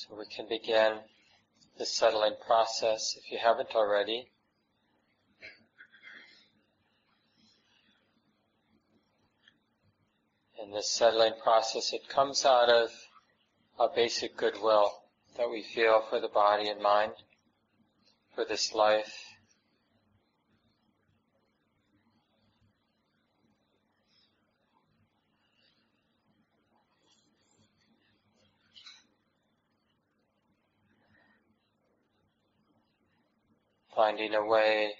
So we can begin the settling process if you haven't already. In this settling process, it comes out of a basic goodwill that we feel for the body and mind, for this life. Finding a way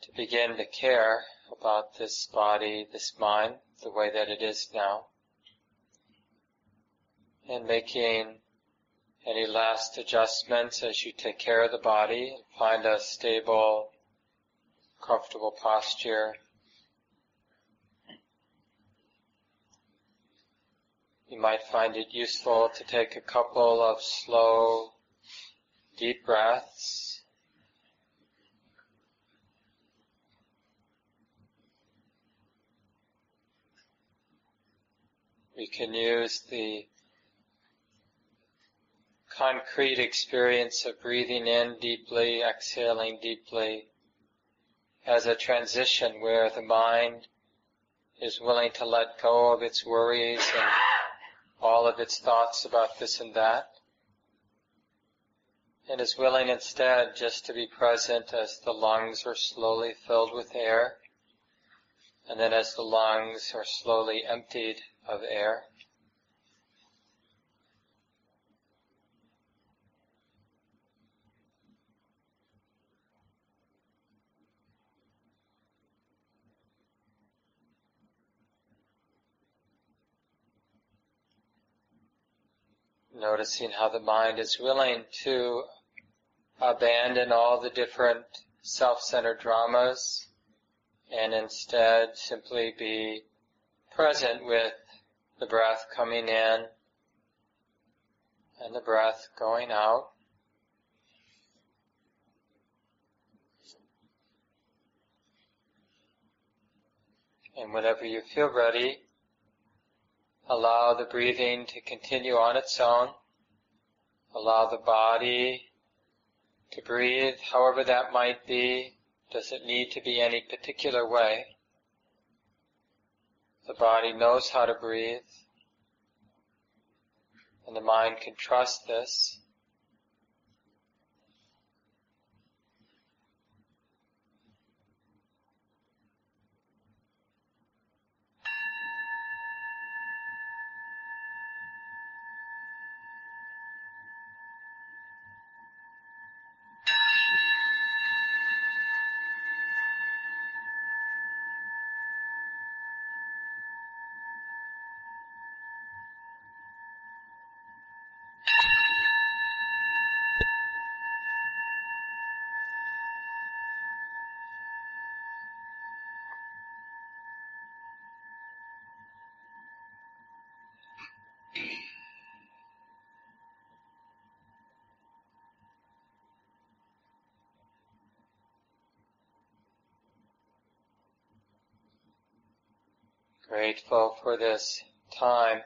to begin to care about this body, this mind, the way that it is now, and making any last adjustments as you take care of the body and find a stable, comfortable posture. You might find it useful to take a couple of slow, deep breaths We can use the concrete experience of breathing in deeply, exhaling deeply, as a transition where the mind is willing to let go of its worries and all of its thoughts about this and that, and is willing instead just to be present as the lungs are slowly filled with air, and then as the lungs are slowly emptied of air. Noticing how the mind is willing to abandon all the different self-centered dramas and instead simply be present with the breath coming in and the breath going out. And whenever you feel ready, allow the breathing to continue on its own. Allow the body to breathe however that might be. Does it need to be any particular way. The body knows how to breathe, and the mind can trust this. Grateful for this time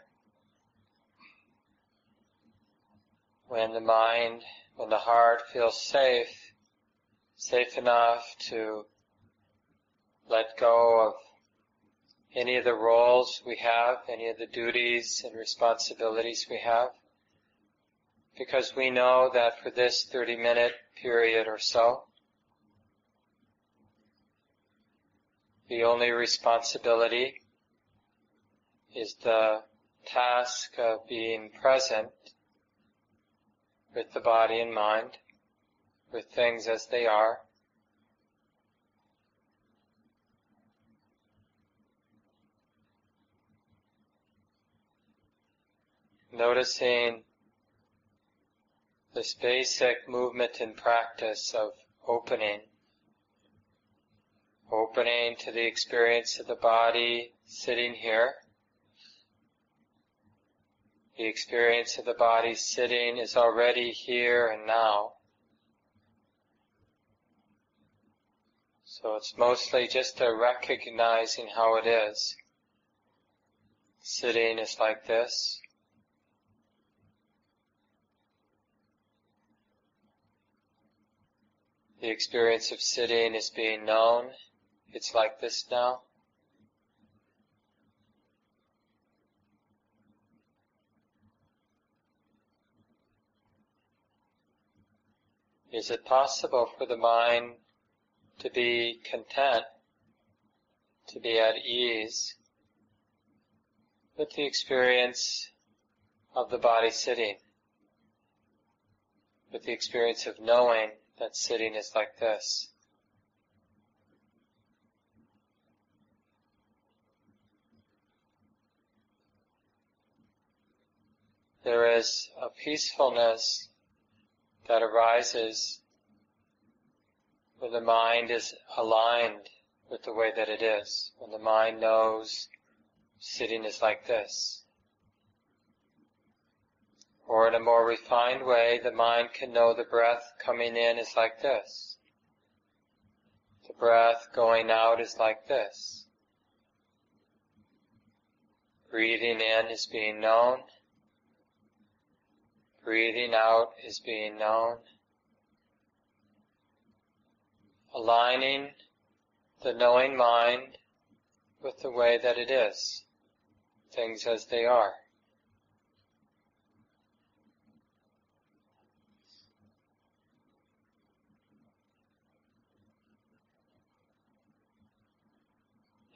when the mind, when the heart feels safe, safe enough to let go of any of the roles we have, any of the duties and responsibilities we have, because we know that for this 30 minute period or so, the only responsibility is the task of being present with the body and mind, with things as they are. Noticing this basic movement and practice of opening, opening to the experience of the body sitting here, the experience of the body sitting is already here and now. So it's mostly just a recognizing how it is. Sitting is like this. The experience of sitting is being known. It's like this now. Is it possible for the mind to be content, to be at ease with the experience of the body sitting, with the experience of knowing that sitting is like this. There is a peacefulness that arises when the mind is aligned with the way that it is, when the mind knows sitting is like this. Or in a more refined way, the mind can know the breath coming in is like this. The breath going out is like this. Breathing in is being known. Breathing out is being known. Aligning the knowing mind with the way that it is, things as they are.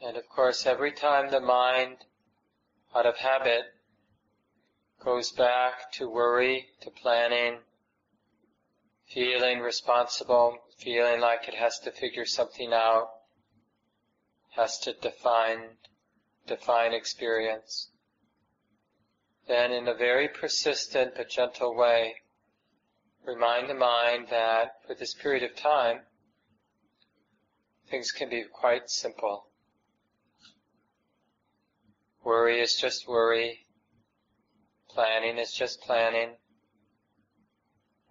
And of course, every time the mind, out of habit, goes back to worry, to planning, feeling responsible, feeling like it has to figure something out, has to define, define experience, then in a very persistent but gentle way, remind the mind that for this period of time, things can be quite simple. Worry is just worry. Planning is just planning.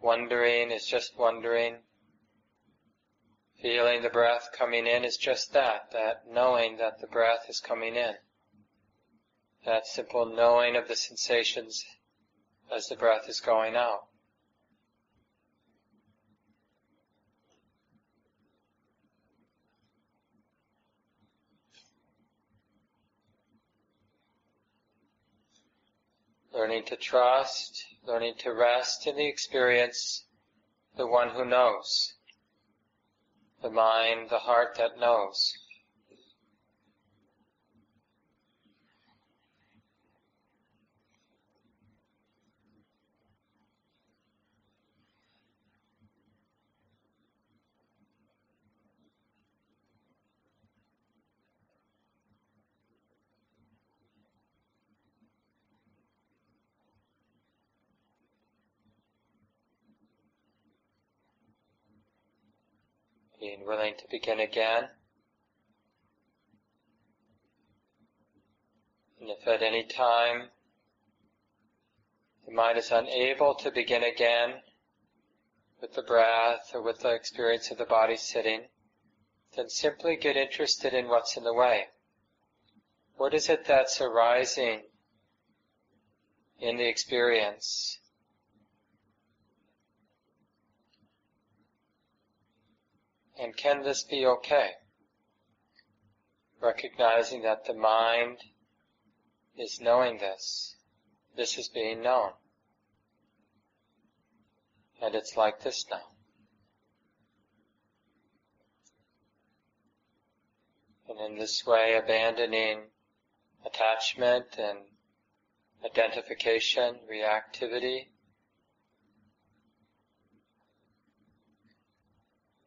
Wondering is just wondering. Feeling the breath coming in is just that, that knowing that the breath is coming in. That simple knowing of the sensations as the breath is going out. Learning to trust, learning to rest in the experience, the one who knows, the mind, the heart that knows. Willing to begin again. And if at any time the mind is unable to begin again with the breath or with the experience of the body sitting, then simply get interested in what's in the way. What is it that's arising in the experience? And can this be okay? Recognizing that the mind is knowing this. This is being known. And it's like this now. And in this way, abandoning attachment and identification, reactivity,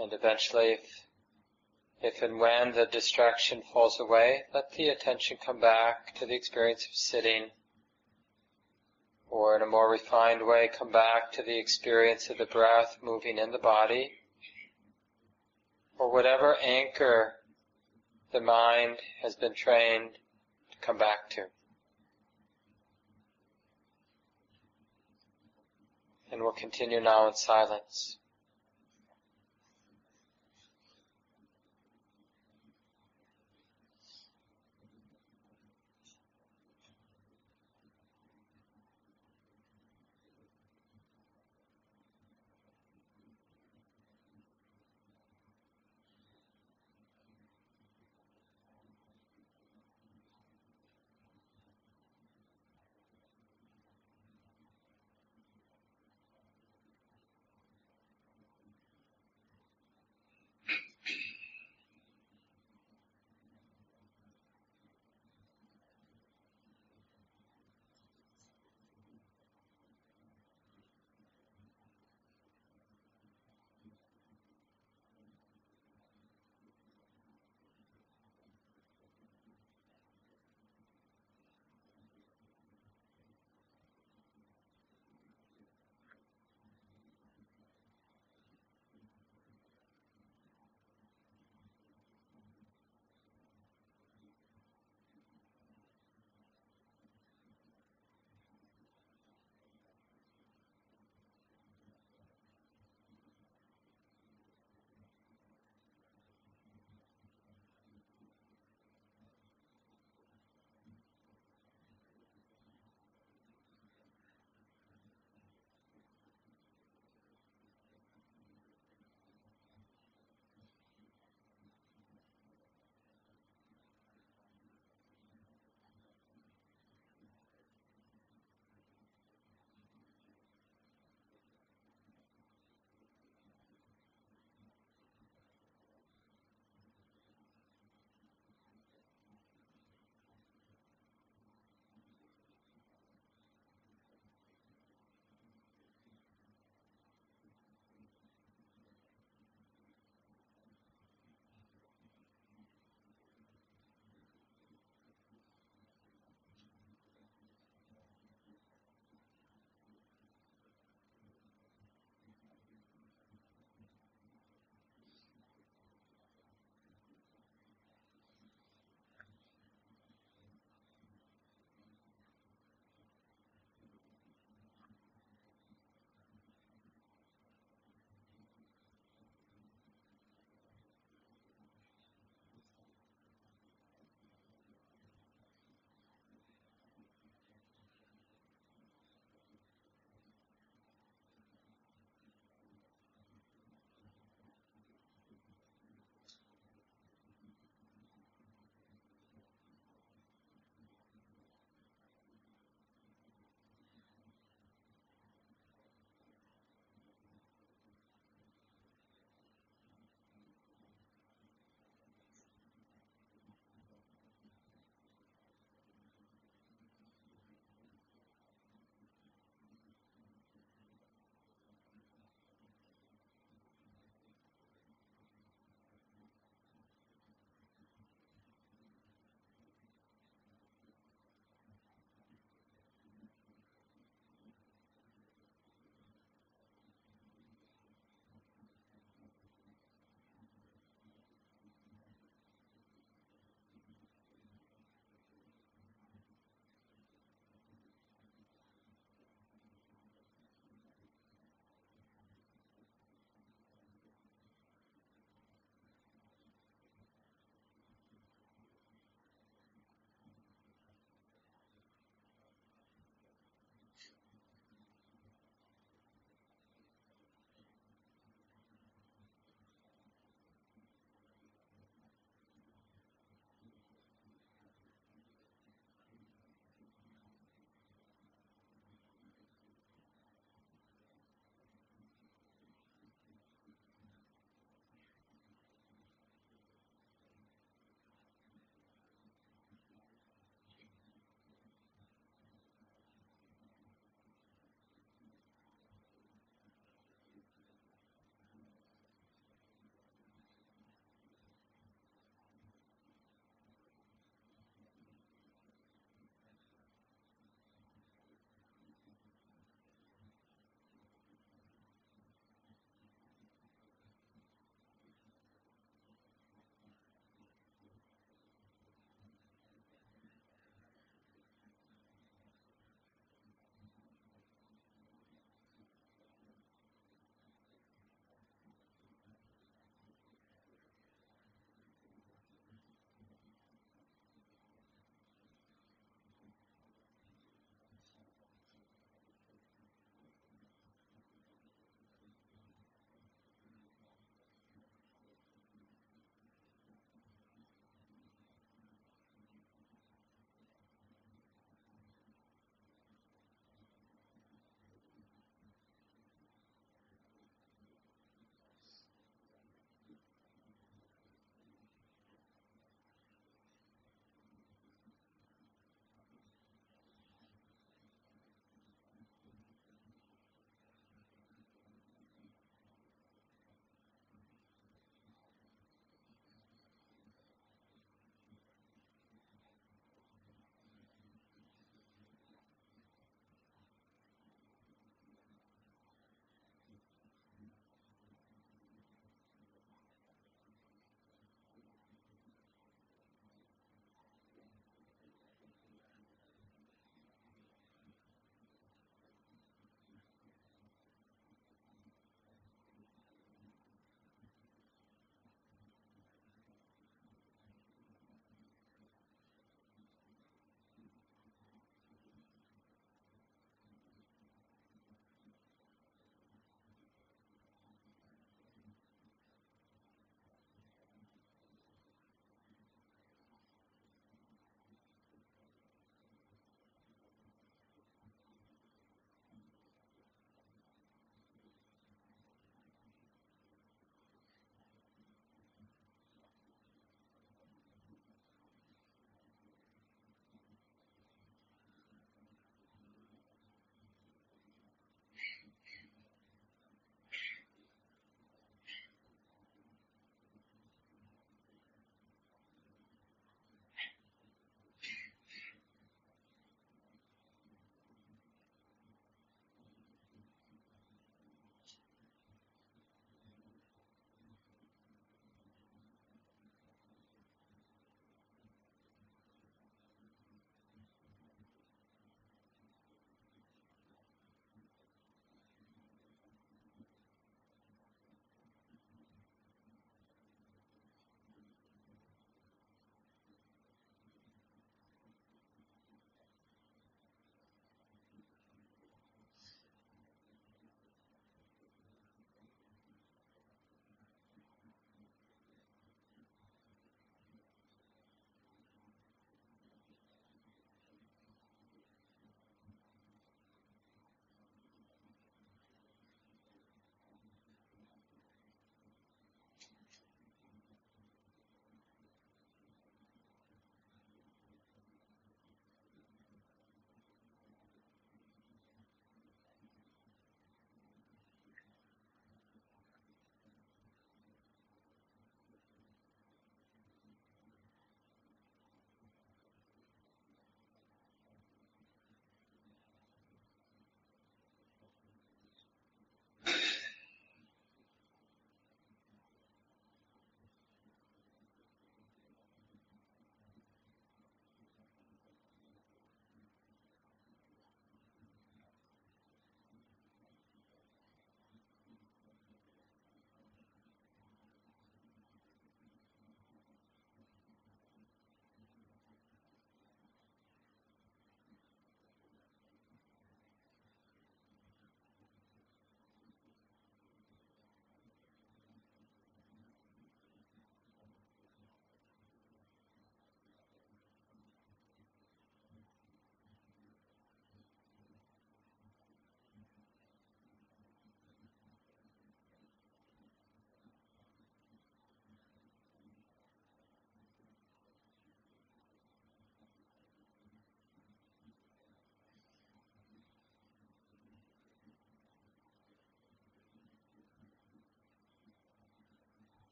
And eventually, if, if and when the distraction falls away, let the attention come back to the experience of sitting, or in a more refined way, come back to the experience of the breath moving in the body, or whatever anchor the mind has been trained to come back to. And we'll continue now in silence.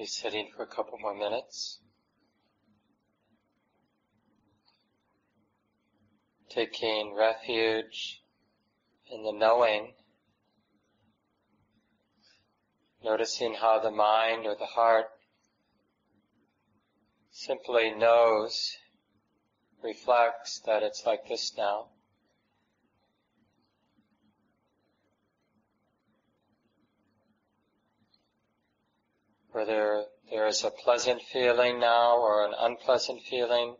Be sitting for a couple more minutes. Taking refuge in the knowing, noticing how the mind or the heart simply knows, reflects that it's like this now. Whether there is a pleasant feeling now or an unpleasant feeling,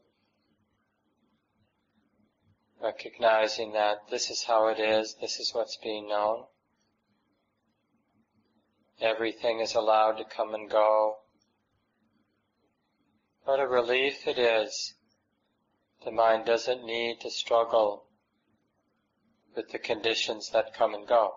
recognizing that this is how it is, this is what's being known. Everything is allowed to come and go. What a relief it is. The mind doesn't need to struggle with the conditions that come and go.